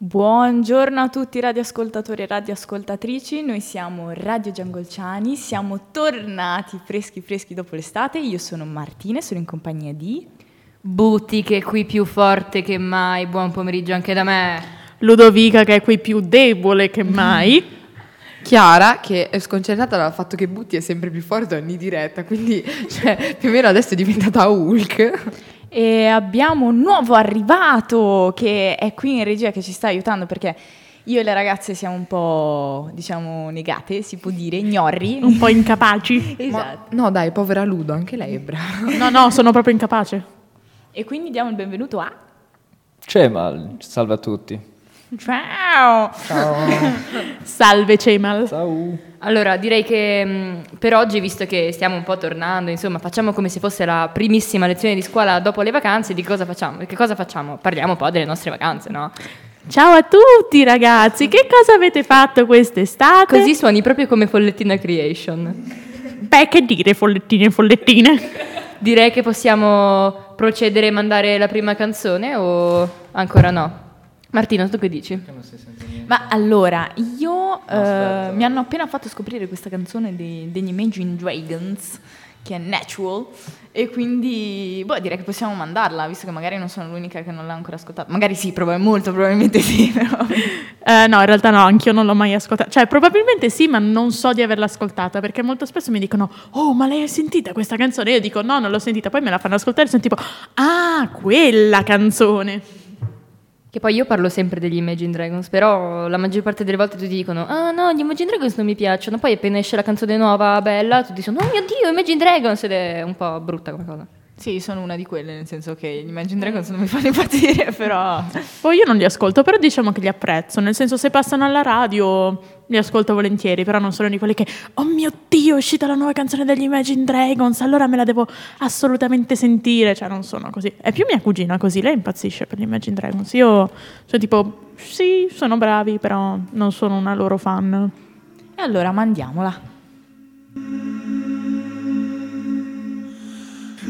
Buongiorno a tutti radioascoltatori e radioascoltatrici, noi siamo Radio Giangolciani, siamo tornati freschi freschi dopo l'estate, io sono Martina e sono in compagnia di... Butti che è qui più forte che mai, buon pomeriggio anche da me. Ludovica che è qui più debole che mai. Chiara che è sconcertata dal fatto che Butti è sempre più forte ogni diretta, quindi cioè, più o meno adesso è diventata Hulk. E abbiamo un nuovo arrivato che è qui in regia che ci sta aiutando perché io e le ragazze siamo un po', diciamo, negate, si può dire, gnorri. Un po' incapaci. Esatto. Ma, no dai, povera Ludo, anche lei è brava. No, no, sono proprio incapace. E quindi diamo il benvenuto a... Cemal, salve a tutti. Ciao! Salve Cemal. Ciao. Allora, direi che mh, per oggi, visto che stiamo un po' tornando, insomma, facciamo come se fosse la primissima lezione di scuola dopo le vacanze, di cosa facciamo? Che cosa facciamo? Parliamo un po' delle nostre vacanze, no? Ciao a tutti ragazzi, che cosa avete fatto quest'estate? Così suoni proprio come Follettina Creation. Beh, che dire, follettine, follettine. Direi che possiamo procedere e mandare la prima canzone o ancora no? Martino, tu che dici? Ma allora, io eh, aspetta. mi hanno appena fatto scoprire questa canzone dei- degli Imagine Dragons, che è Natural, e quindi boh, direi che possiamo mandarla, visto che magari non sono l'unica che non l'ha ancora ascoltata. Magari sì, proba- molto probabilmente sì, però... Eh, no, in realtà no, anch'io non l'ho mai ascoltata. Cioè, probabilmente sì, ma non so di averla ascoltata, perché molto spesso mi dicono, oh, ma lei ha sentita questa canzone? Io dico, no, non l'ho sentita. Poi me la fanno ascoltare e sono tipo, ah, quella canzone. Che poi io parlo sempre degli Imagine Dragons, però la maggior parte delle volte tutti dicono ah no, gli Imagine Dragons non mi piacciono, poi appena esce la canzone nuova, bella, tutti dicono oh mio Dio, Imagine Dragons, ed è un po' brutta come cosa. Sì, sono una di quelle, nel senso che gli Imagine Dragons non mi fanno impazzire, però... Poi io non li ascolto, però diciamo che li apprezzo, nel senso se passano alla radio li ascolto volentieri, però non sono di quelli che, oh mio Dio, è uscita la nuova canzone degli Imagine Dragons, allora me la devo assolutamente sentire, cioè non sono così. È più mia cugina così, lei impazzisce per gli Imagine Dragons, io sono tipo, sì, sono bravi, però non sono una loro fan. E allora mandiamola.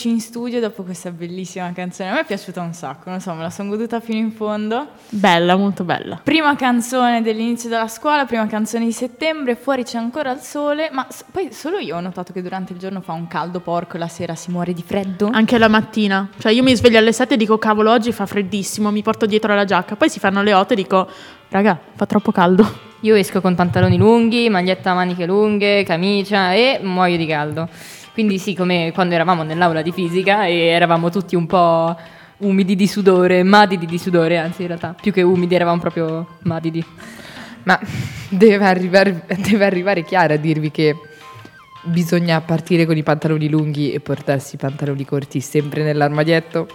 Rieccoci in studio dopo questa bellissima canzone. A me è piaciuta un sacco, non so, me la sono goduta fino in fondo. Bella, molto bella. Prima canzone dell'inizio della scuola, prima canzone di settembre, fuori c'è ancora il sole, ma s- poi solo io ho notato che durante il giorno fa un caldo porco e la sera si muore di freddo. Anche la mattina. Cioè io mi sveglio alle 7 e dico cavolo oggi fa freddissimo, mi porto dietro la giacca. Poi si fanno le 8 e dico raga fa troppo caldo. Io esco con pantaloni lunghi, maglietta a maniche lunghe, camicia e muoio di caldo. Quindi sì, come quando eravamo nell'aula di fisica e eravamo tutti un po' umidi di sudore, madidi di sudore, anzi in realtà più che umidi eravamo proprio madidi. Ma deve arrivare, deve arrivare Chiara a dirvi che bisogna partire con i pantaloni lunghi e portarsi i pantaloni corti sempre nell'armadietto.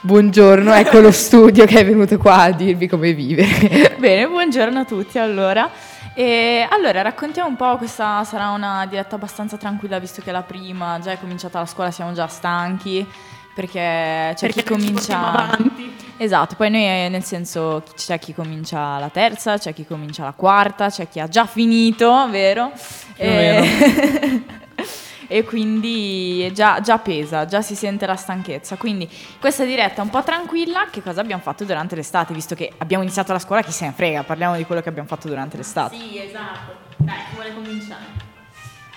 Buongiorno, ecco lo studio che è venuto qua a dirvi come vivere. Bene, buongiorno a tutti allora. E allora raccontiamo un po', questa sarà una diretta abbastanza tranquilla visto che è la prima, già è cominciata la scuola, siamo già stanchi perché c'è Perché chi comincia... avanti. Esatto, poi noi eh, nel senso c'è chi comincia la terza, c'è chi comincia la quarta, c'è chi ha già finito, vero? E... e quindi già, già pesa, già si sente la stanchezza. Quindi questa diretta un po' tranquilla, che cosa abbiamo fatto durante l'estate? Visto che abbiamo iniziato la scuola, chi se ne frega, parliamo di quello che abbiamo fatto durante l'estate. Sì, esatto. Dai, chi vuole cominciare?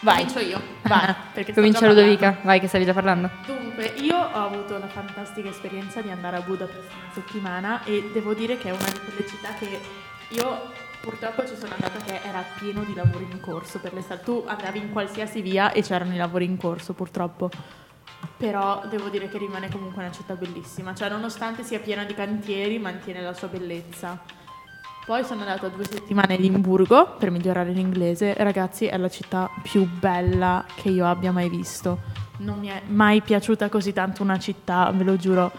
Vai. Comincio io. Vai. Comincia Ludovica, vai che stavi già parlando. Dunque, io ho avuto la fantastica esperienza di andare a Budapest una settimana e devo dire che è una di quelle città che io purtroppo ci sono andata che era pieno di lavori in corso per l'estate. Tu andavi in qualsiasi via e c'erano i lavori in corso, purtroppo. Però devo dire che rimane comunque una città bellissima, cioè nonostante sia piena di cantieri, mantiene la sua bellezza. Poi sono andata due settimane a Edimburgo per migliorare l'inglese. Ragazzi, è la città più bella che io abbia mai visto. Non mi è mai piaciuta così tanto una città, ve lo giuro.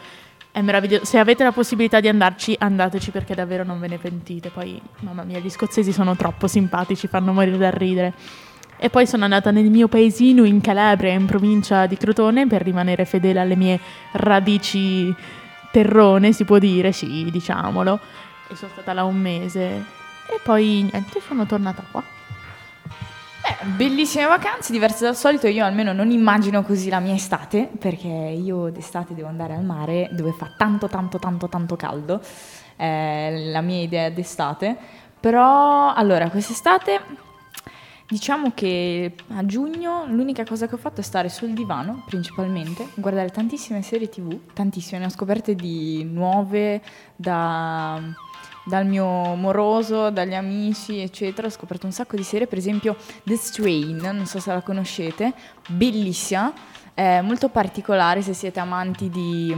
È meraviglioso. Se avete la possibilità di andarci, andateci perché davvero non ve ne pentite. Poi, mamma mia, gli scozzesi sono troppo simpatici, fanno morire da ridere. E poi sono andata nel mio paesino in Calabria, in provincia di Crotone, per rimanere fedele alle mie radici terrone, si può dire, sì, diciamolo. E sono stata là un mese. E poi niente, sono tornata qua. Eh, bellissime vacanze, diverse dal solito. Io almeno non immagino così la mia estate, perché io d'estate devo andare al mare dove fa tanto, tanto, tanto, tanto caldo. È la mia idea d'estate. Però, allora, quest'estate diciamo che a giugno l'unica cosa che ho fatto è stare sul divano, principalmente, guardare tantissime serie tv, tantissime, ne ho scoperte di nuove da dal mio moroso, dagli amici, eccetera. Ho scoperto un sacco di serie, per esempio The Strain, non so se la conoscete, bellissima, è molto particolare se siete amanti di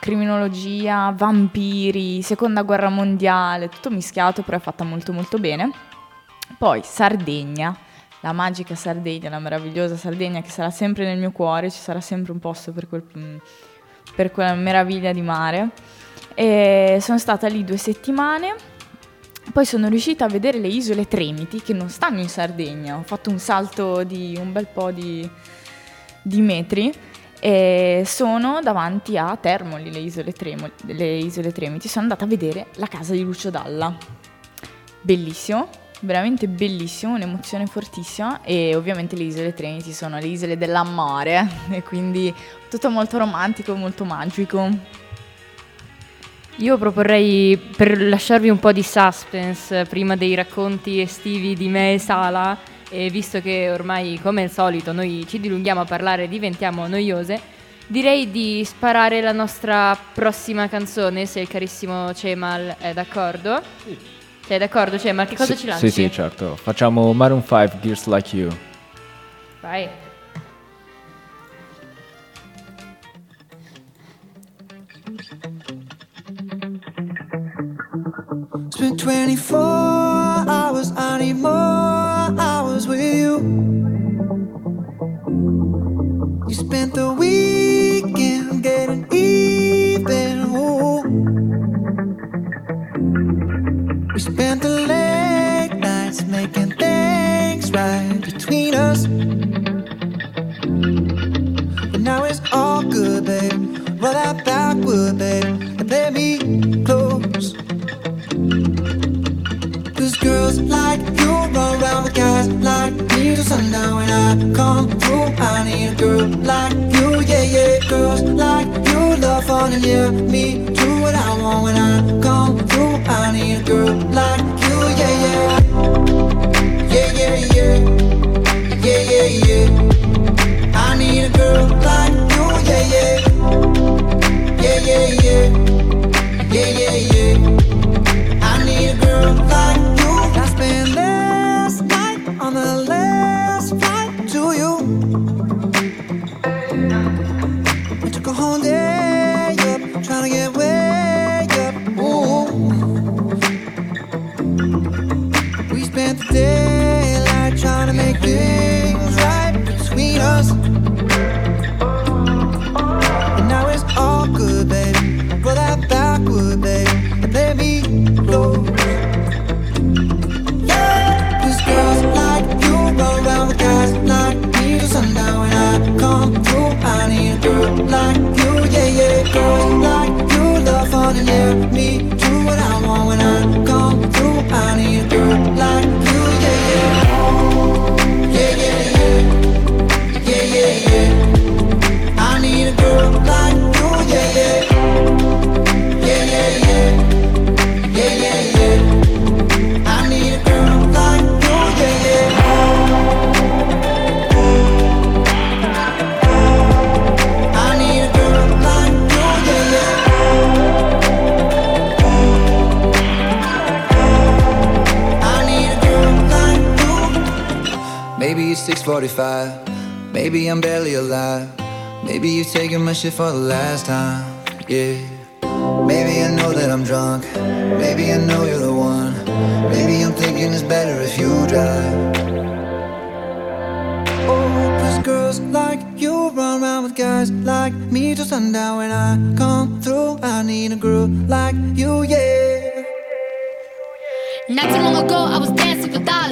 criminologia, vampiri, seconda guerra mondiale, tutto mischiato, però è fatta molto molto bene. Poi Sardegna, la magica Sardegna, la meravigliosa Sardegna che sarà sempre nel mio cuore, ci sarà sempre un posto per, quel, per quella meraviglia di mare. E sono stata lì due settimane. Poi sono riuscita a vedere le isole Tremiti che non stanno in Sardegna. Ho fatto un salto di un bel po' di, di metri e sono davanti a Termoli, le isole, Tremoli, le isole Tremiti. Sono andata a vedere la casa di Lucio Dalla. Bellissimo, veramente bellissimo, un'emozione fortissima e ovviamente le isole Tremiti sono le isole dell'amore e quindi tutto molto romantico, molto magico. Io proporrei, per lasciarvi un po' di suspense prima dei racconti estivi di me e Sala, e visto che ormai, come al solito, noi ci dilunghiamo a parlare e diventiamo noiose, direi di sparare la nostra prossima canzone, se il carissimo Cemal è d'accordo. Sei d'accordo, Cemal? Che cosa sì, ci lanci? Sì, sì, certo. Facciamo Maroon 5, Gears Like You. Vai. Spent 24 hours, I need more hours with you. You spent the weekend Maybe it's 6:45. Maybe I'm barely alive. Maybe you're taking my shit for the last time. Yeah. Maybe I know that I'm drunk. Maybe I know you're the one. Maybe I'm thinking it's better if you drive. Oh, cause girls like you run around with guys like me till sundown. When I come through, I need a girl like you, yeah. Not too long ago, I was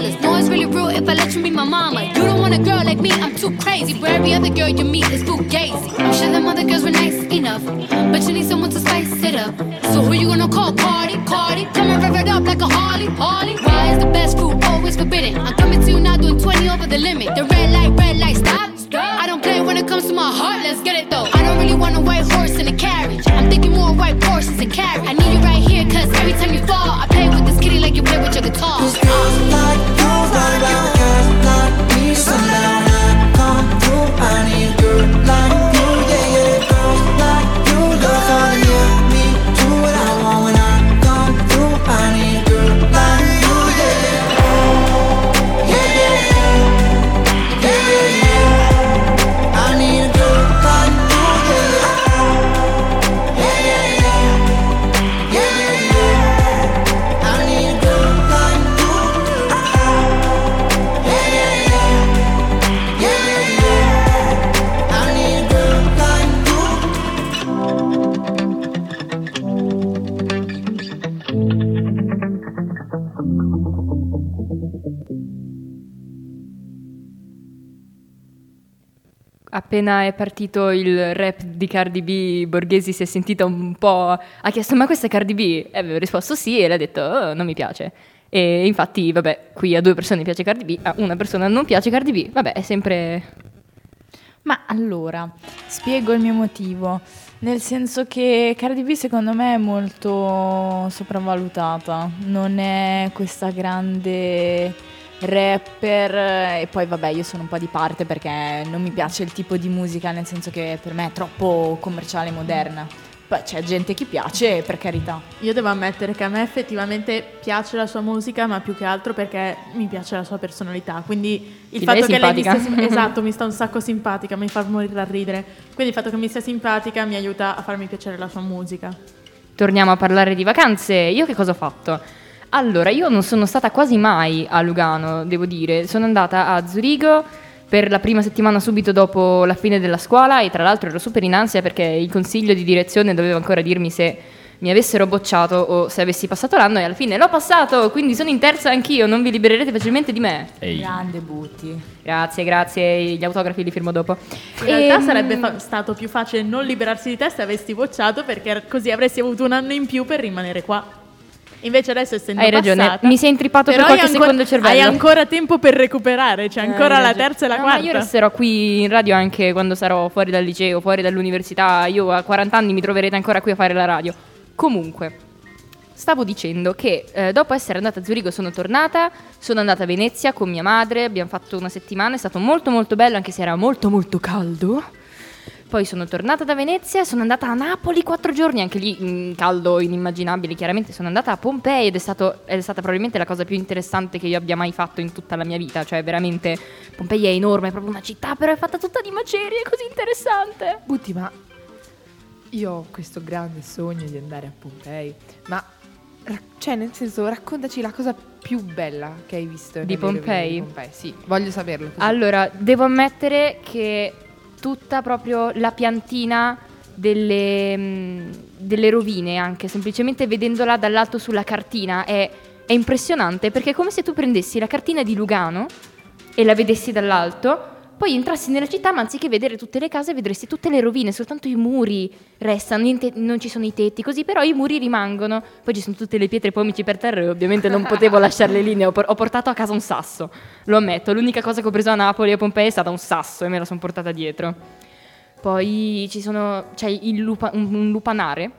dancing. No, it's really real if I let you be my mama. You don't want a girl like me, I'm too crazy. Where every other girl you meet is too fugazi. I'm sure them other girls were nice enough, but you need someone to spice it up. So who you gonna call? Cardi, Cardi. Come and rev it up like a Harley, Harley. Why is the best food always forbidden? I'm coming to you now, doing 20 over the limit. The red light, red light, stop. I don't play when it comes to my heart. Let's get it though. I don't really want a white horse in a carriage. I'm thinking more white horses and carriage. I need you right here, cause every time you fall, I play with this kitty like you play with your guitar. Appena è partito il rap di Cardi B, Borghesi si è sentita un po'... ha chiesto ma questa è Cardi B? E avevo risposto sì e le ha detto "Oh, non mi piace. E infatti, vabbè, qui a due persone piace Cardi B, a una persona non piace Cardi B. Vabbè, è sempre... Ma allora, spiego il mio motivo. Nel senso che Cardi B secondo me è molto sopravvalutata. Non è questa grande rapper e poi vabbè io sono un po' di parte perché non mi piace il tipo di musica, nel senso che per me è troppo commerciale e moderna. Poi c'è gente che piace, per carità. Io devo ammettere che a me effettivamente piace la sua musica, ma più che altro perché mi piace la sua personalità. Quindi il Ti fatto che lei mi sim- esatto, mi sta un sacco simpatica, mi fa morire da ridere. Quindi il fatto che mi sia simpatica mi aiuta a farmi piacere la sua musica. Torniamo a parlare di vacanze. Io che cosa ho fatto? Allora, io non sono stata quasi mai a Lugano, devo dire. Sono andata a Zurigo per la prima settimana subito dopo la fine della scuola e tra l'altro ero super in ansia perché il consiglio di direzione doveva ancora dirmi se mi avessero bocciato o se avessi passato l'anno e alla fine l'ho passato, quindi sono in terza anch'io, non vi libererete facilmente di me. Ehi. Grande Butti. Grazie, grazie, gli autografi li firmo dopo. In realtà Ehm, sarebbe fa- stato più facile non liberarsi di te se avessi bocciato perché così avresti avuto un anno in più per rimanere qua. Invece adesso essendo Hai ragione, passata, mi si è intrippato per qualche ancora- secondo cervello. Hai ancora tempo per recuperare, c'è Eh, ancora hai la terza e la No, ma quarta. io resterò qui in radio anche quando sarò fuori dal liceo, fuori dall'università. Io a 40 anni mi troverete ancora qui a fare la radio. Comunque, stavo dicendo che eh, dopo essere andata a Zurigo sono tornata, sono andata a Venezia con mia madre, abbiamo fatto una settimana, è stato molto molto bello anche se era molto molto caldo. Poi sono tornata da Venezia, sono andata a Napoli quattro giorni, anche lì mm, caldo inimmaginabile, chiaramente sono andata a Pompei ed è, stato- è stata probabilmente la cosa più interessante che io abbia mai fatto in tutta la mia vita, cioè veramente Pompei è enorme, è proprio una città, però è fatta tutta di macerie, è così interessante. Butti, ma io ho questo grande sogno di andare a Pompei, ma cioè nel senso raccontaci la cosa più bella che hai visto Di Pompei? Di Pompei, sì, voglio saperlo. così. Allora, devo ammettere che tutta proprio la piantina delle, mm, delle rovine, anche semplicemente vedendola dall'alto sulla cartina, è, è impressionante perché è come se tu prendessi la cartina di Lugano e la vedessi dall'alto, poi entrassi nella città, ma anziché vedere tutte le case, vedresti tutte le rovine, soltanto i muri restano, niente- non ci sono i tetti, così però i muri rimangono. Poi ci sono tutte le pietre pomici per terra e ovviamente non potevo lasciarle lì, ne ho, por- ho portato a casa un sasso, lo ammetto. L'unica cosa che ho preso a Napoli e a Pompei è stata un sasso e me la sono portata dietro. Poi ci sono, c'è lupa- un, un lupanare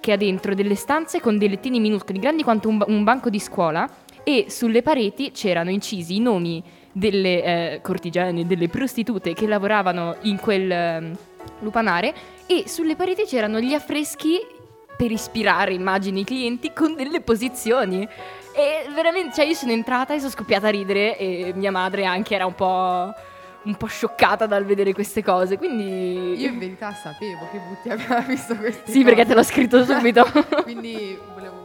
che ha dentro delle stanze con dei lettini minuscoli, grandi quanto un, un banco di scuola, e sulle pareti c'erano incisi i nomi delle eh, cortigiane, delle prostitute che lavoravano in quel ehm, lupanare, e sulle pareti c'erano gli affreschi per ispirare, immagini, i clienti con delle posizioni. E veramente, cioè io sono entrata e sono scoppiata a ridere e mia madre anche era un po', un po' scioccata dal vedere queste cose, quindi... Io in verità sapevo che Butti aveva visto questi Sì, perché te l'ho scritto subito. Quindi volevo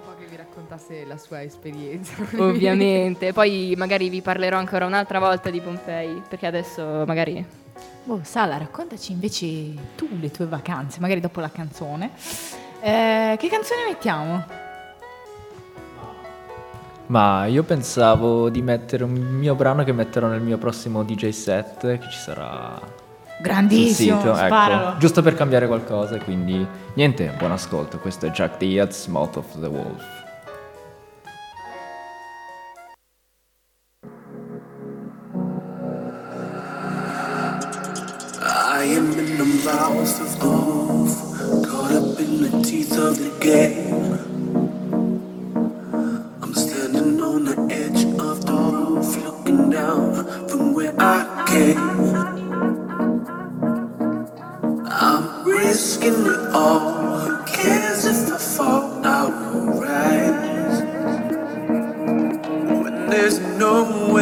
raccontasse la sua esperienza. Ovviamente, poi magari vi parlerò ancora un'altra volta di Pompei, perché adesso magari... Boh, Sala, raccontaci invece tu le tue vacanze, magari dopo la canzone. Eh, che canzone mettiamo? Ma io pensavo di mettere un mio brano che metterò nel mio prossimo DJ set che ci sarà sul Grandissimo, sito. Ecco, giusto per cambiare qualcosa, quindi niente, buon ascolto. Questo è Jack Diaz, Mouth of the Wolf. Mouth of the caught up in the teeth of the game. I'm standing on the edge of the roof, looking down from where I came. I'm risking it all. Who cares if I fall? I will rise. When there's nowhere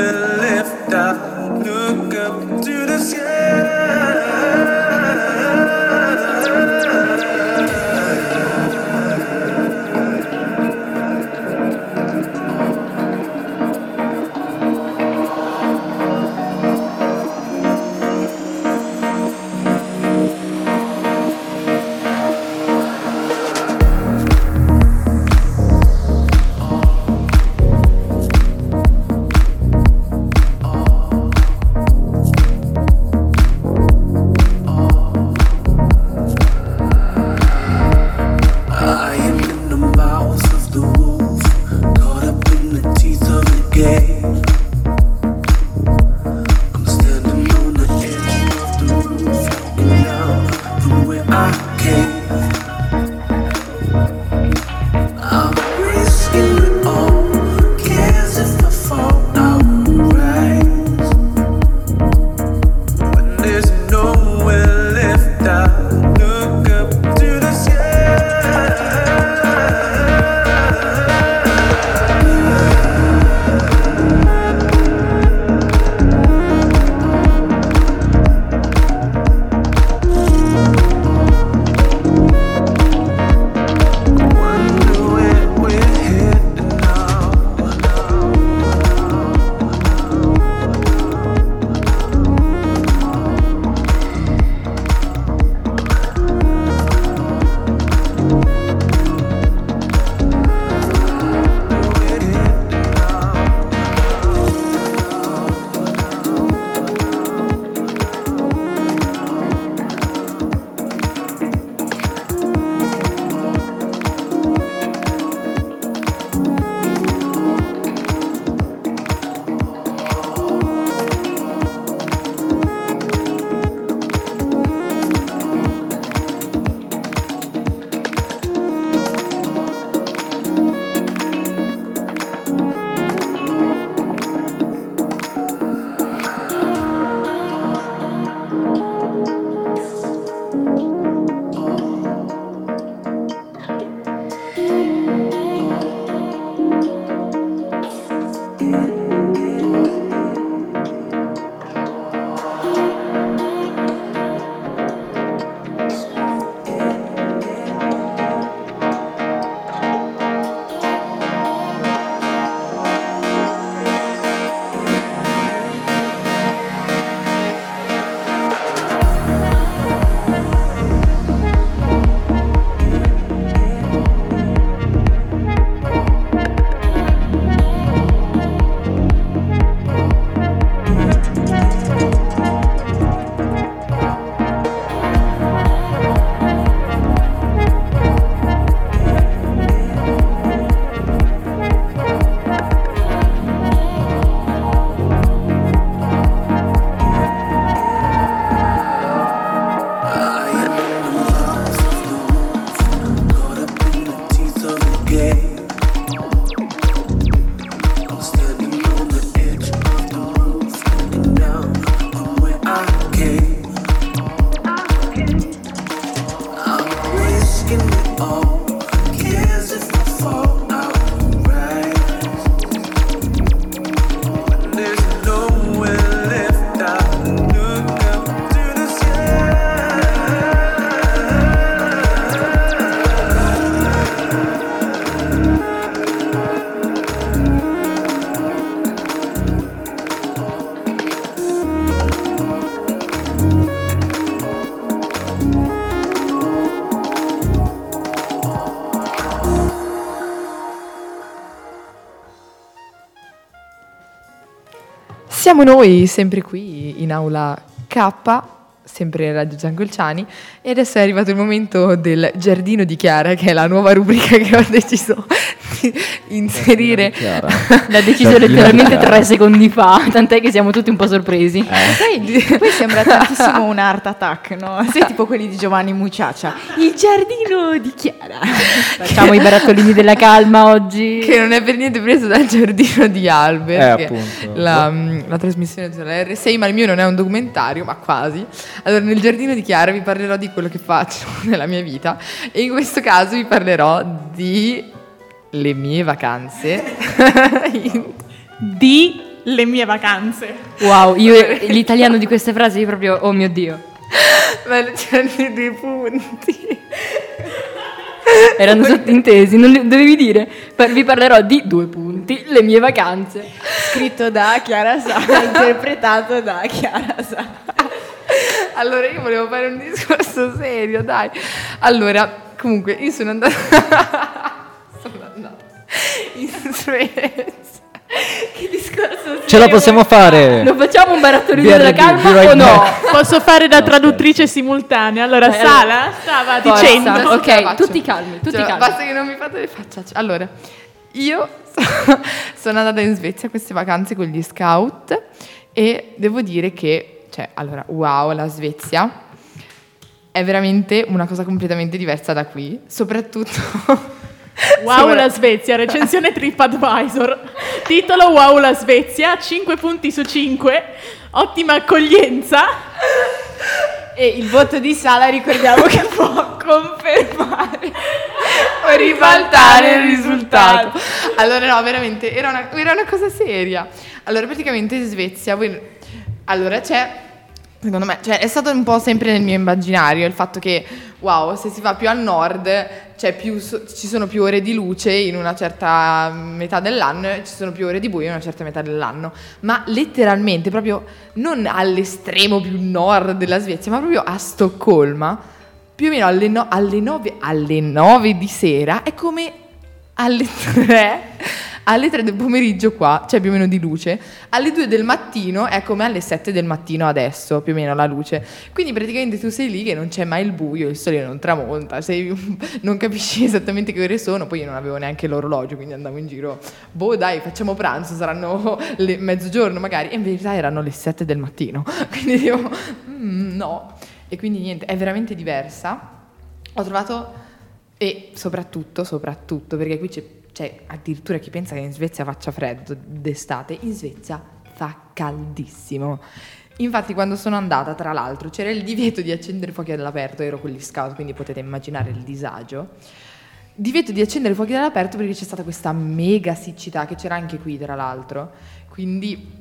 noi sempre qui in aula K, sempre Radio Giangolciani, e adesso è arrivato il momento del giardino di Chiara, che è la nuova rubrica che ho deciso di inserire. L'ha deciso Giardino letteralmente tre secondi fa, tant'è che siamo tutti un po' sorpresi. Sai, poi sembra tantissimo un art attack, no? Sei tipo quelli di Giovanni Muciaccia. Il giardino di Chiara. Facciamo i barattolini della calma oggi. Che non è per niente preso dal giardino di Albert, Eh, appunto. La, mm, la trasmissione sulla R6, ma il mio non è un documentario, ma quasi. Allora, nel giardino di Chiara vi parlerò di quello che faccio nella mia vita e in questo caso vi parlerò di le mie vacanze. Di le mie vacanze. Wow, io l'italiano di queste frasi è proprio, oh mio Dio. Ma c'erano dei punti. Erano sottintesi, non li- dovevi dire. Vi parlerò di due punti, le mie vacanze. Scritto da Chiara Sa, interpretato da Chiara Sa. Allora, io volevo fare un discorso serio, dai. Allora, comunque, io sono andata. sono andata in Svezia. Che discorso Ce la possiamo fare! Lo facciamo un barattolino della calma right o no? back. Posso fare da No, traduttrice simultanea. Allora, Eh, Sala stava Forza. dicendo. Ok, tutti calmi, tutti la- calmi. Basta che non mi fate le facciacce. Allora, io sono andata in Svezia a queste vacanze con gli scout e devo dire che, cioè, allora, wow, la Svezia è veramente una cosa completamente diversa da qui, soprattutto... Wow sopra- la Svezia, recensione TripAdvisor. Titolo Wow la Svezia, 5 punti su 5. Ottima accoglienza. E il voto di Sala ricordiamo che può confermare o ribaltare il risultato. Allora, no, veramente, era una, era una cosa seria. Allora, praticamente Svezia, voi- allora c'è, secondo me, cioè, è stato un po' sempre nel mio immaginario il fatto che, wow, se si va più a nord, più ci sono più ore di luce in una certa metà dell'anno e ci sono più ore di buio in una certa metà dell'anno. Ma letteralmente, proprio non all'estremo più nord della Svezia, ma proprio a Stoccolma più o meno alle, no- alle 9, alle 9 di sera è come alle 3 alle 3 del pomeriggio qua c'è più o meno di luce. Alle 2 del mattino è come alle 7 del mattino adesso più o meno la luce. Quindi praticamente tu sei lì che non c'è mai il buio il sole non tramonta sei- non capisci esattamente che ore sono poi io non avevo neanche l'orologio quindi andavo in giro boh dai facciamo pranzo saranno le mezzogiorno magari e in verità erano le 7 del mattino quindi dico "Mm, no. E quindi niente, è veramente diversa. Ho trovato, e soprattutto, soprattutto, perché qui c'è, c'è addirittura chi pensa che in Svezia faccia freddo d'estate, in Svezia fa caldissimo. Infatti quando sono andata, tra l'altro, c'era il divieto di accendere fuochi all'aperto, ero con gli scout, quindi potete immaginare il disagio. Divieto di accendere fuochi all'aperto perché c'è stata questa mega siccità che c'era anche qui, tra l'altro. Quindi,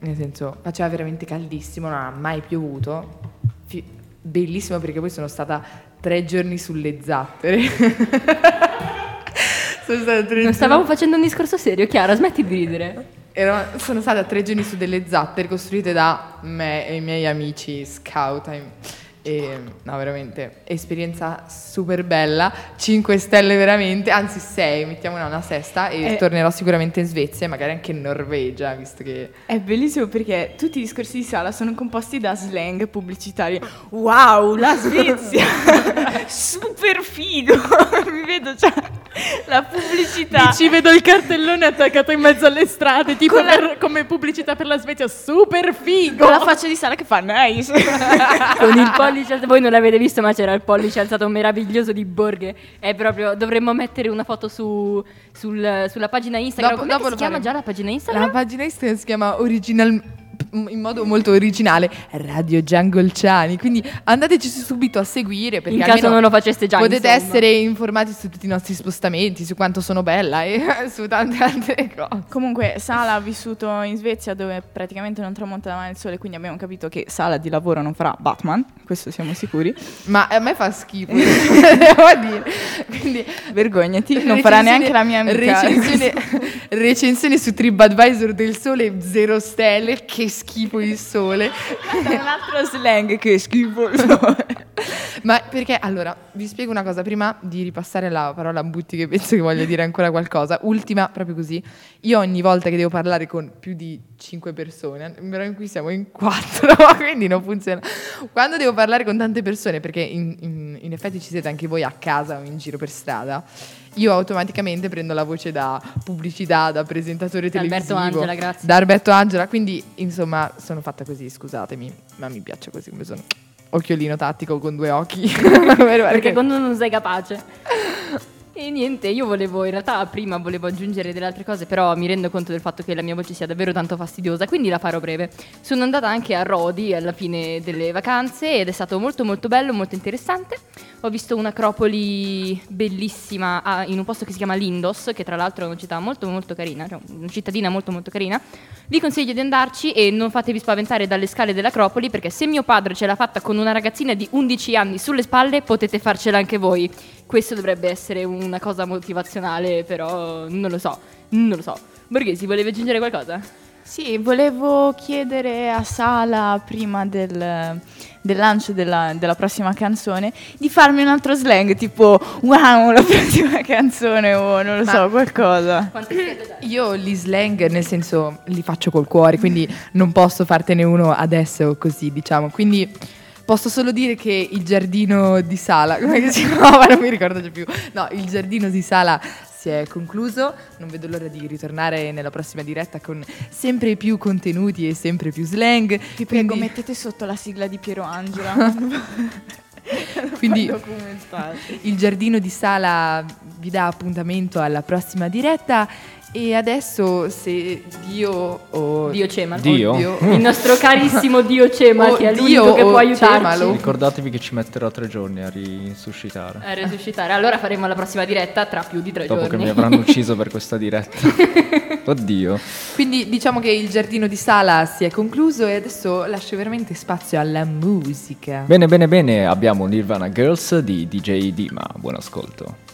nel senso, faceva veramente caldissimo, non ha mai piovuto. Fi- bellissimo perché poi sono stata tre giorni sulle zattere. sono stata tre Non stavamo facendo un discorso serio, Chiara, smetti di ridere. Ero- sono stata tre giorni su delle zattere costruite da me e i miei amici scout. E, no, veramente, esperienza super bella. 5 stelle veramente, anzi 6, mettiamola una sesta e Eh. tornerò sicuramente in Svezia e magari anche in Norvegia, visto che... È bellissimo perché tutti i discorsi di Sala sono composti da slang pubblicitari. Wow, la Svezia! Super figo! Mi vedo già la pubblicità. Ci vedo il cartellone attaccato in mezzo alle strade, tipo la- per- come pubblicità per la Svezia, super figo. Con la faccia di Sala che fa nice. Con il pollice alzato, voi non l'avete visto, ma c'era il pollice alzato meraviglioso di Borghe. È proprio, dovremmo mettere una foto su, sul- sulla pagina Instagram. Dopo- dopo si lo chiama faremo. già la pagina Instagram? La pagina Instagram si chiama Original in modo molto originale Radio Giangolciani. Quindi andateci subito a seguire perché In caso non lo faceste già, Potete insomma. essere informati su tutti i nostri spostamenti, su quanto sono bella e su tante altre cose. Comunque Sala ha vissuto in Svezia dove praticamente non tramonta mai il sole, quindi abbiamo capito che Sala di lavoro non farà Batman, questo siamo sicuri. Ma a me fa schifo, devo dire. Quindi Vergognati, non farà neanche la mia amica. Recensione, recensione su TripAdvisor del sole, zero stelle, che schifo il sole. un altro slang che schifo il sole. Ma perché allora vi spiego una cosa prima di ripassare la parola a Butti che penso che voglia dire ancora qualcosa. Ultima, proprio così. Io ogni volta che devo parlare con più di cinque persone, però in cui siamo in quattro, quindi non funziona. Quando devo parlare con tante persone, perché in, in- in effetti ci siete anche voi a casa o in giro per strada, io automaticamente prendo la voce da pubblicità, da presentatore Da Alberto televisivo, Angela, grazie. da Alberto Angela, quindi insomma sono fatta così, scusatemi, ma mi piace così come sono. Occhiolino tattico con due occhi. Perché quando non sei capace. E niente, io volevo, in realtà prima volevo aggiungere delle altre cose, però mi rendo conto del fatto che la mia voce sia davvero tanto fastidiosa, quindi la farò breve. Sono andata anche a Rodi alla fine delle vacanze ed è stato molto molto bello, molto interessante. Ho visto un'acropoli bellissima ah, in un posto che si chiama Lindos, che tra l'altro è una città molto molto carina, cioè una cittadina molto molto carina. Vi consiglio di andarci e non fatevi spaventare dalle scale dell'Acropoli perché se mio padre ce l'ha fatta con una ragazzina di 11 anni sulle spalle potete farcela anche voi. Questo dovrebbe essere una cosa motivazionale, però non lo so, non lo so. Borghesi, volevi aggiungere qualcosa? Sì, volevo chiedere a Sala prima del, del lancio della, della prossima canzone di farmi un altro slang tipo wow la prossima canzone o non lo Ma- so qualcosa. Io gli slang, nel senso, li faccio col cuore, quindi non posso fartene uno adesso così, diciamo. Quindi posso solo dire che il giardino di Sala, come si chiamava, non mi ricordo già più. No, il giardino di Sala si è concluso, non vedo l'ora di ritornare nella prossima diretta con sempre più contenuti e sempre più slang. Vi prego, Quindi- mettete sotto la sigla di Piero Angela. Quindi il giardino di Sala vi dà appuntamento alla prossima diretta e adesso se Dio o Dio Cemal. Dio? Dio. Il nostro carissimo Dio Cemal, Oh, che è Dio l'unico che può aiutarci Cemalo. Ricordatevi che ci metterò tre giorni a risuscitare. a resuscitare. Allora faremo la prossima diretta tra più di tre Dopo che giorni. mi avranno ucciso per questa diretta. Oddio. Quindi diciamo che il giardino di Sala si è concluso e adesso lascio veramente spazio alla musica. Bene, bene, bene. Abbiamo Nirvana Girls di DJ Dima. Buon ascolto.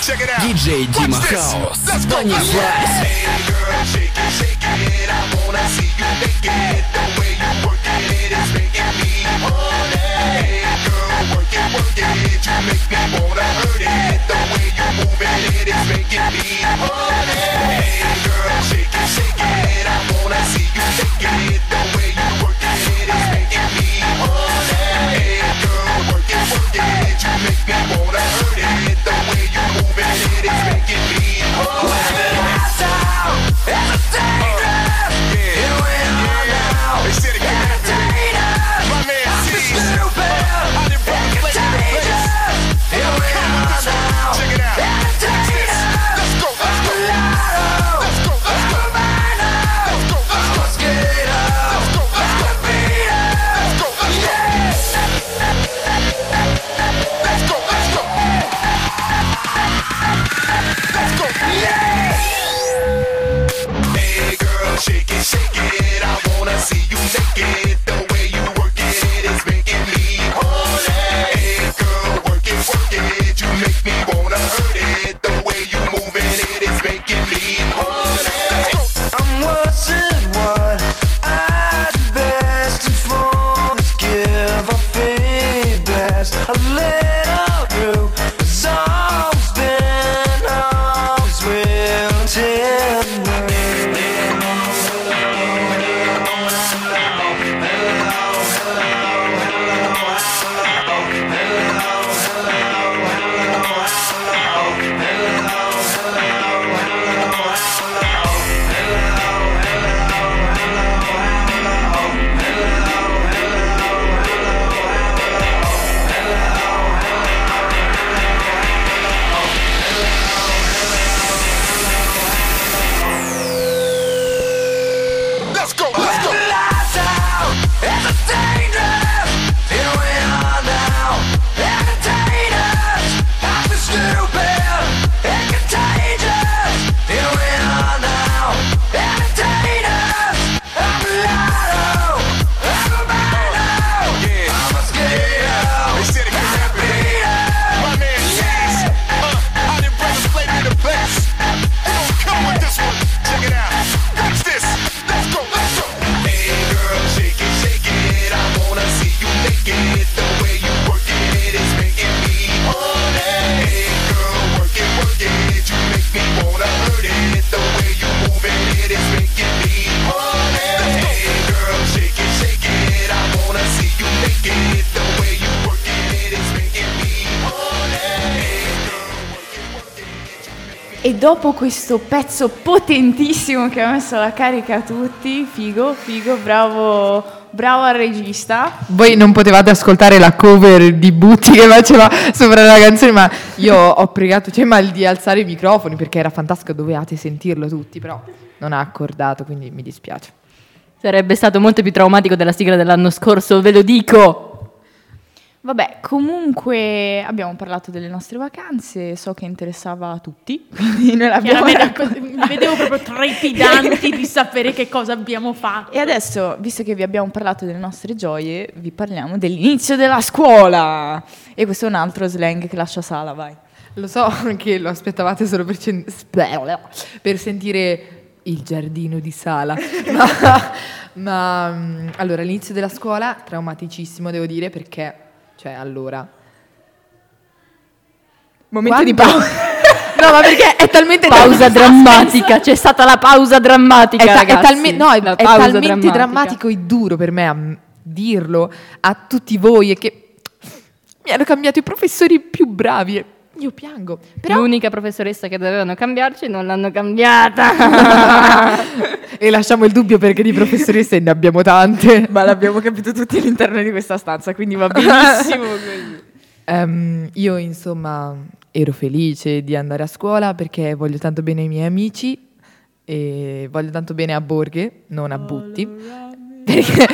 Check it out. DJ Dima Watch this. House. Let's go. Bunny Let's Hey girl, shake it, shake it. I wanna see you naked. The way you working it is making me horny. Hey girl, work it, work it. You make me wanna hurt it. The way you moving it is making me horny. Hey girl, shake it, shake it. I wanna see you naked. The way you working it is making me horny. Hey girl, work it, work it. You make me wanna hurt it it's making me. Oh, make me dopo questo pezzo potentissimo che ha messo la carica a tutti, figo, figo, bravo, bravo al regista. Voi non potevate ascoltare la cover di Butti che faceva sopra la canzone, ma io ho pregato Cemal di alzare i microfoni perché era fantastico, dovevate sentirlo tutti, però non ha accordato, quindi mi dispiace. Sarebbe stato molto più traumatico della sigla dell'anno scorso, ve lo dico. Vabbè, comunque abbiamo parlato delle nostre vacanze, so che interessava a tutti, quindi noi l'abbiamo raccontato. mi vedevo proprio trepidanti di sapere che cosa abbiamo fatto. E adesso, visto che vi abbiamo parlato delle nostre gioie, vi parliamo dell'inizio della scuola. E questo è un altro slang che lascia sala, vai. Lo so che lo aspettavate solo per, cen- per sentire il giardino di Sala, ma, ma, mm, allora all'inizio della scuola traumaticissimo devo dire perché, cioè allora... Momento di Quando- pausa. No, ma perché è talmente Pausa drammatica, c'è stata la pausa drammatica. È, ta- è talme- no, è- è talmente drammatica. drammatico e duro per me a m- dirlo a tutti voi e che mi hanno cambiato i professori più bravi e io piango. Però L'unica professoressa che dovevano cambiarci non l'hanno cambiata. e lasciamo il dubbio perché di professoresse ne abbiamo tante. Ma l'abbiamo capito tutti all'interno di questa stanza, quindi va benissimo così. Ehm, io insomma ero felice di andare a scuola perché voglio tanto bene ai miei amici e voglio tanto bene a Borghe, non a Butti. Perché,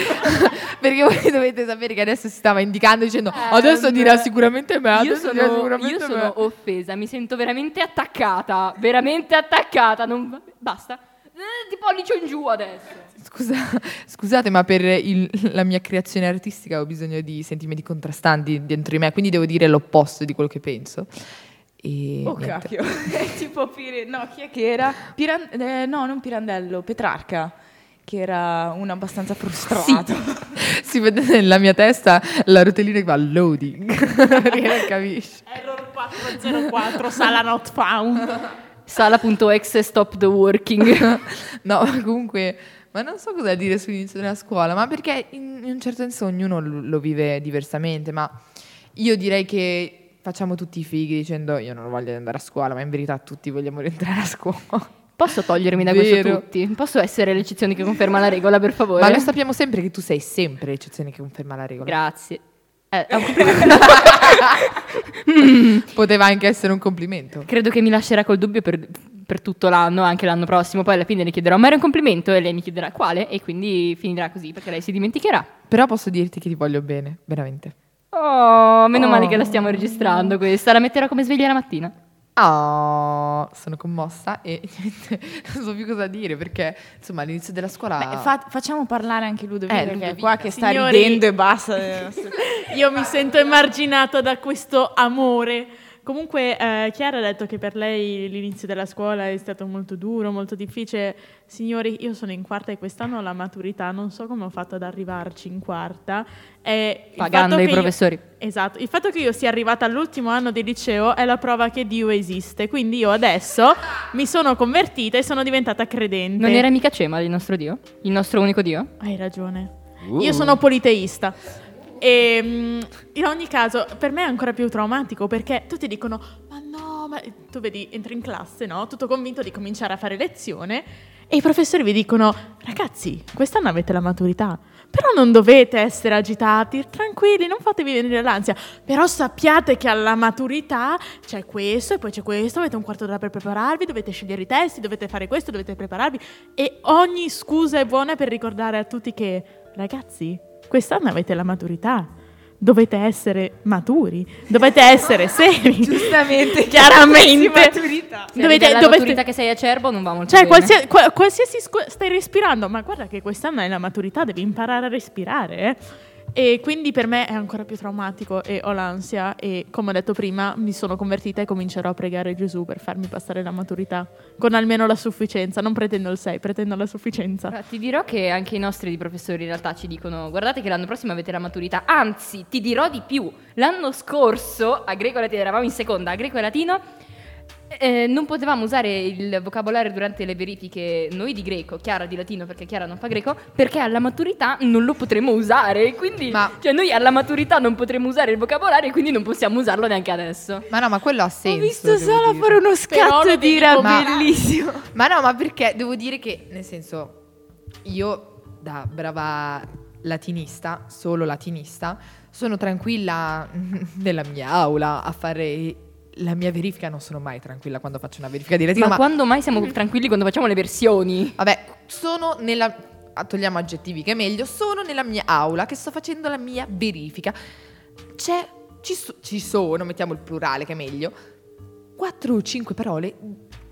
perché voi dovete sapere che adesso si stava indicando dicendo adesso dirà sicuramente me, Io sono, sicuramente io me." sono offesa, mi sento veramente attaccata, veramente attaccata, non basta. Eh, Ti pollice in giù adesso. Scusa- scusate, ma per il- la mia creazione artistica ho bisogno di sentimenti contrastanti dentro di me, quindi devo dire l'opposto di quello che penso. E Oh niente. cacchio, è tipo Pire... No, chi è che era? Piran- eh, no, non Pirandello, Petrarca, che era un abbastanza frustrato. Si vede nella mia testa la rotellina che fa loading. Perché non capisci. Error 404, sala not found. Sala.exe stop the working. No, ma comunque, ma non so cosa dire sull'inizio della scuola, ma perché in, in un certo senso ognuno lo, lo vive diversamente, ma io direi che facciamo tutti i fighi dicendo io non voglio andare a scuola, ma in verità tutti vogliamo rientrare a scuola. Posso togliermi da questo Vero. tutti? Posso essere l'eccezione che conferma la regola, per favore? Ma lo sappiamo sempre che tu sei sempre l'eccezione che conferma la regola. Grazie. Eh, è un complimento. Poteva anche essere un complimento. Credo che mi lascerà col dubbio per, per tutto l'anno, anche l'anno prossimo. Poi alla fine le chiederò, ma era un complimento? E lei mi chiederà quale? E quindi finirà così, perché lei si dimenticherà. Però posso dirti che ti voglio bene, veramente. Oh, meno male Oh. che la stiamo registrando questa. La metterò come sveglia la mattina. Oh, sono commossa e niente, non so più cosa dire perché insomma all'inizio della scuola Beh, fa- facciamo parlare anche Ludovica, Eh, che è qua che sta Signori- ridendo e basta. Io mi sento emarginata da questo amore. Comunque, eh, Chiara ha detto che per lei l'inizio della scuola è stato molto duro, molto difficile. Signori, io sono in quarta e quest'anno ho la maturità, non so come ho fatto ad arrivarci in quarta. E il Pagando fatto i che io- professori. esatto, il fatto che io sia arrivata all'ultimo anno di liceo è la prova che Dio esiste. Quindi io adesso mi sono convertita e sono diventata credente. Non era mica Cema il nostro Dio? Il nostro unico Dio? Hai ragione. Uh. Io sono politeista. E mm, in ogni caso, per me è ancora più traumatico perché tutti dicono: Ma no, ma tu vedi, entri in classe, no? Tutto convinto di cominciare a fare lezione. E i professori vi dicono: Ragazzi, quest'anno avete la maturità. Però non dovete essere agitati, tranquilli, non fatevi venire l'ansia. Però sappiate che alla maturità c'è questo e poi c'è questo, avete un quarto d'ora per prepararvi, dovete scegliere i testi, dovete fare questo, dovete prepararvi. E ogni scusa è buona per ricordare a tutti che, ragazzi, quest'anno avete la maturità. Dovete essere maturi, dovete essere seri. Giustamente, chiaramente. maturità. Se Dovete- arrivi alla dovete- maturità che sei acerbo non va molto Cioè, bene. qualsia- qua- qualsiasi scu- stai respirando, ma guarda che quest'anno è la maturità, devi imparare a respirare. eh. E quindi per me è ancora più traumatico e ho l'ansia e come ho detto prima mi sono convertita e comincerò a pregare Gesù per farmi passare la maturità con almeno la sufficienza. Non pretendo il 6, pretendo la sufficienza. Allora, ti dirò che anche i nostri professori in realtà ci dicono guardate che l'anno prossimo avete la maturità, anzi ti dirò di più, l'anno scorso a greco e latino eravamo in seconda, a greco e latino Eh, non potevamo usare il vocabolario durante le verifiche noi di greco, Chiara di latino perché Chiara non fa greco, perché alla maturità non lo potremo usare. Quindi, cioè, noi alla maturità non potremo usare il vocabolario e quindi non possiamo usarlo neanche adesso. Ma no, ma quello ha senso. Ho visto dire. fare uno scatto di ira Ma- bellissimo. Ma no, ma perché devo dire che, nel senso, io da brava latinista, solo latinista, sono tranquilla nella mia aula a fare la mia verifica. Non sono mai tranquilla quando faccio una verifica di latino. Ma, Ma, quando mai siamo tranquilli quando facciamo le versioni? vabbè, sono nella. ah, Togliamo aggettivi che è meglio. Sono nella mia aula che sto facendo la mia verifica. C'è. Ci, so- ci sono, mettiamo il plurale che è meglio, quattro o cinque parole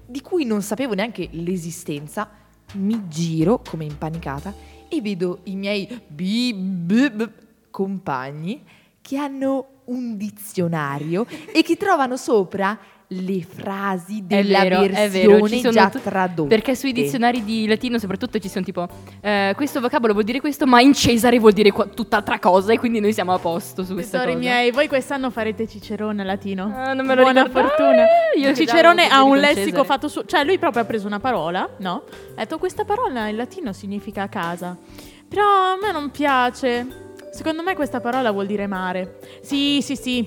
di cui non sapevo neanche l'esistenza. Mi giro come impanicata e vedo i miei bi- b- b- compagni che hanno un dizionario e che trovano sopra le frasi della è vero, è versione vero, già tu- tradotte. Perché sui dizionari di latino soprattutto ci sono tipo eh, questo vocabolo vuol dire questo, ma in Cesare vuol dire qua- tutt'altra cosa e quindi noi siamo a posto su questa Tesori cosa. miei, voi quest'anno farete Cicerone latino. Ah, non me lo Buona ricordavo. fortuna. Eh, io Cicerone ha un lessico Cesare. fatto su... Cioè lui proprio ha preso una parola, no? Ha detto questa parola in latino significa casa. Però a me non piace. Secondo me questa parola vuol dire mare. Sì, sì, sì.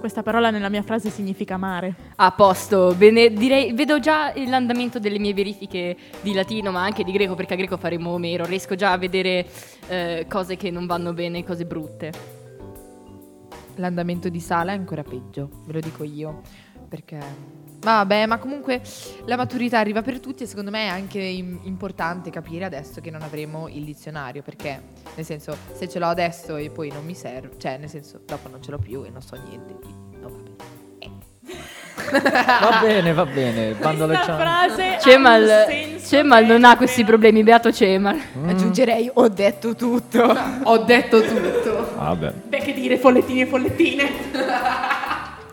Questa parola nella mia frase significa mare. A posto, bene, direi, vedo già l'andamento delle mie verifiche di latino, ma anche di greco, perché a greco faremo Omero, riesco già a vedere eh, cose che non vanno bene, cose brutte. L'andamento di sala è ancora peggio, ve lo dico io. Perché. Vabbè, ma comunque la maturità arriva per tutti e secondo me è anche im- importante capire adesso che non avremo il dizionario. Perché, nel senso, se ce l'ho adesso e poi non mi serve, cioè, nel senso, dopo non ce l'ho più e non so niente. quindi, no, vabbè. Va bene, va bene. Bando alle frase Cemal, Cemal non ha questi problemi, beato Cemal. Aggiungerei, ho detto tutto. ho detto tutto. Vabbè. Beh, che dire, follettini e follettine.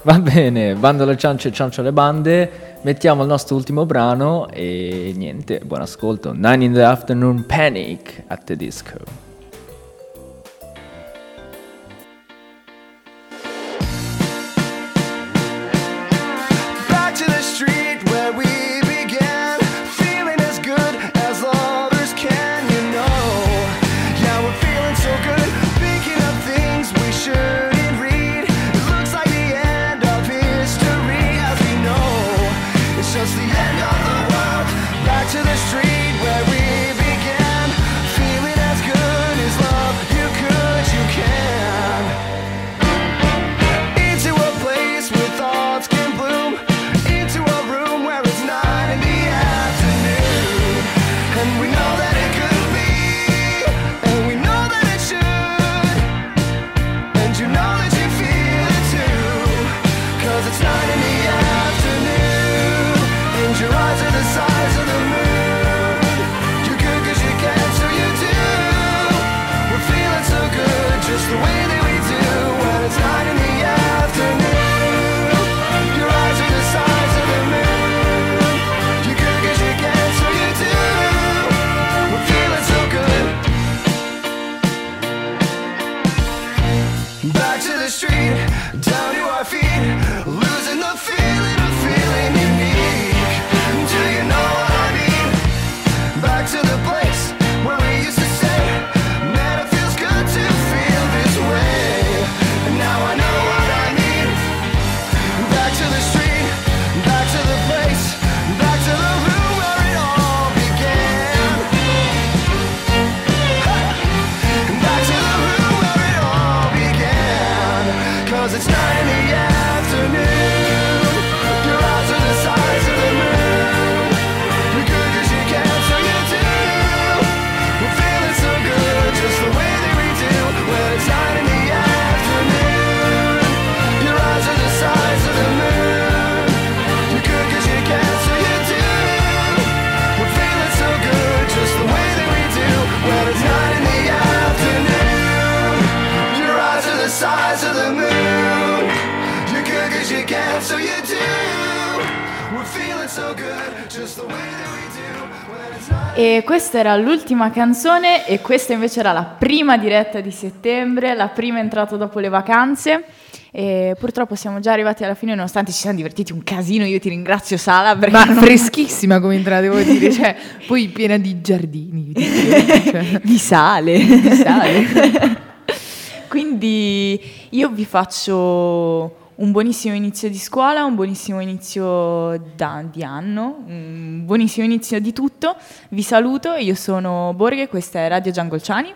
Va bene, bando alle ciance e ciancio alle bande. Mettiamo il nostro ultimo brano e niente, buon ascolto. Nine in the afternoon panic at the disco. Questa era l'ultima canzone e questa invece era la prima diretta di settembre, la prima entrata dopo le vacanze. E purtroppo siamo già arrivati alla fine, nonostante ci siamo divertiti un casino. Io ti ringrazio, Sala. Ma non- freschissima come entrata, devo dire, cioè, poi piena di giardini, di, cioè, di sale. di sale. Quindi io vi faccio un buonissimo inizio di scuola, un buonissimo inizio da- di anno, un buonissimo inizio di tutto. Vi saluto, io sono Borghe, questa è Radio Giangolciani.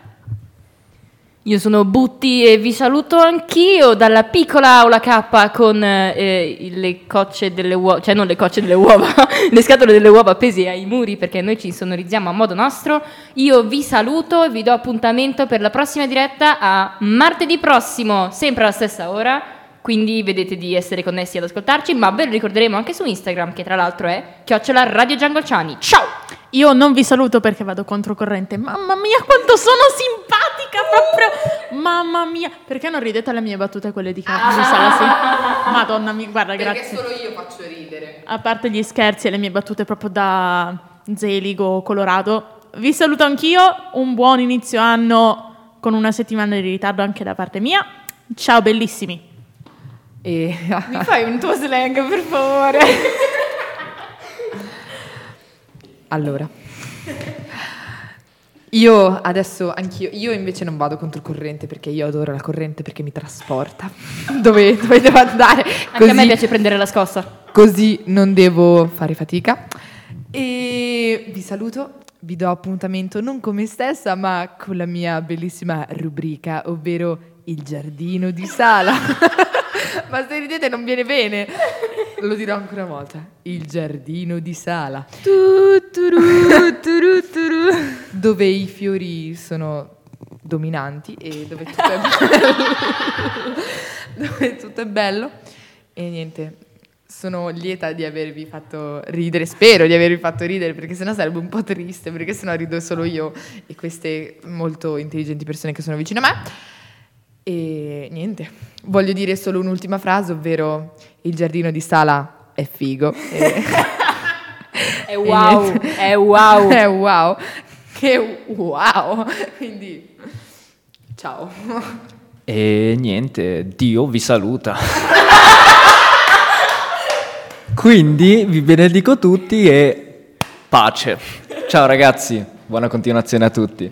Io sono Butti e vi saluto anch'io dalla piccola aula K con eh, le cocce delle uova, cioè non le cocce delle uova, le scatole delle uova appese ai muri perché noi ci insonorizziamo a modo nostro. Io vi saluto e vi do appuntamento per la prossima diretta a martedì prossimo, sempre alla stessa ora. Quindi vedete di essere connessi ad ascoltarci, ma ve lo ricorderemo anche su Instagram, che tra l'altro è chiocciola Radio Giangolciani. Ciao! Io non vi saluto perché vado controcorrente. Mamma mia, quanto sono simpatica proprio! Mamma mia, perché non ridete alle mie battute quelle di Carlo di Sala? Sì. Madonna mia, guarda, grazie. io faccio ridere. A parte gli scherzi e le mie battute proprio da zeligo colorato, vi saluto anch'io. Un buon inizio anno con una settimana di ritardo anche da parte mia. Ciao bellissimi. E Mi fai un tuo slang, per favore? allora, io adesso anch'io, io invece non vado controcorrente perché io adoro la corrente perché mi trasporta dove, dove devo andare. Anche a me piace prendere la scossa. così non devo fare fatica. E vi saluto, vi do appuntamento non con me stessa, ma con la mia bellissima rubrica, ovvero il giardino di Sala. ma se ridete non viene bene. Lo dirò ancora una volta. Il giardino di Sala. Tu, turu, turu, turu. dove i fiori sono dominanti e dove tutto è bello. dove tutto è bello. E niente, sono lieta di avervi fatto ridere, spero di avervi fatto ridere perché sennò sarebbe un po' triste, perché sennò rido solo io e queste molto intelligenti persone che sono vicino a me. E niente, voglio dire solo un'ultima frase, ovvero il giardino di Sala è figo. E- È wow, è wow. è wow, che wow. Quindi, ciao. E niente, Dio vi saluta. Quindi vi benedico tutti e pace. Ciao ragazzi, buona continuazione a tutti.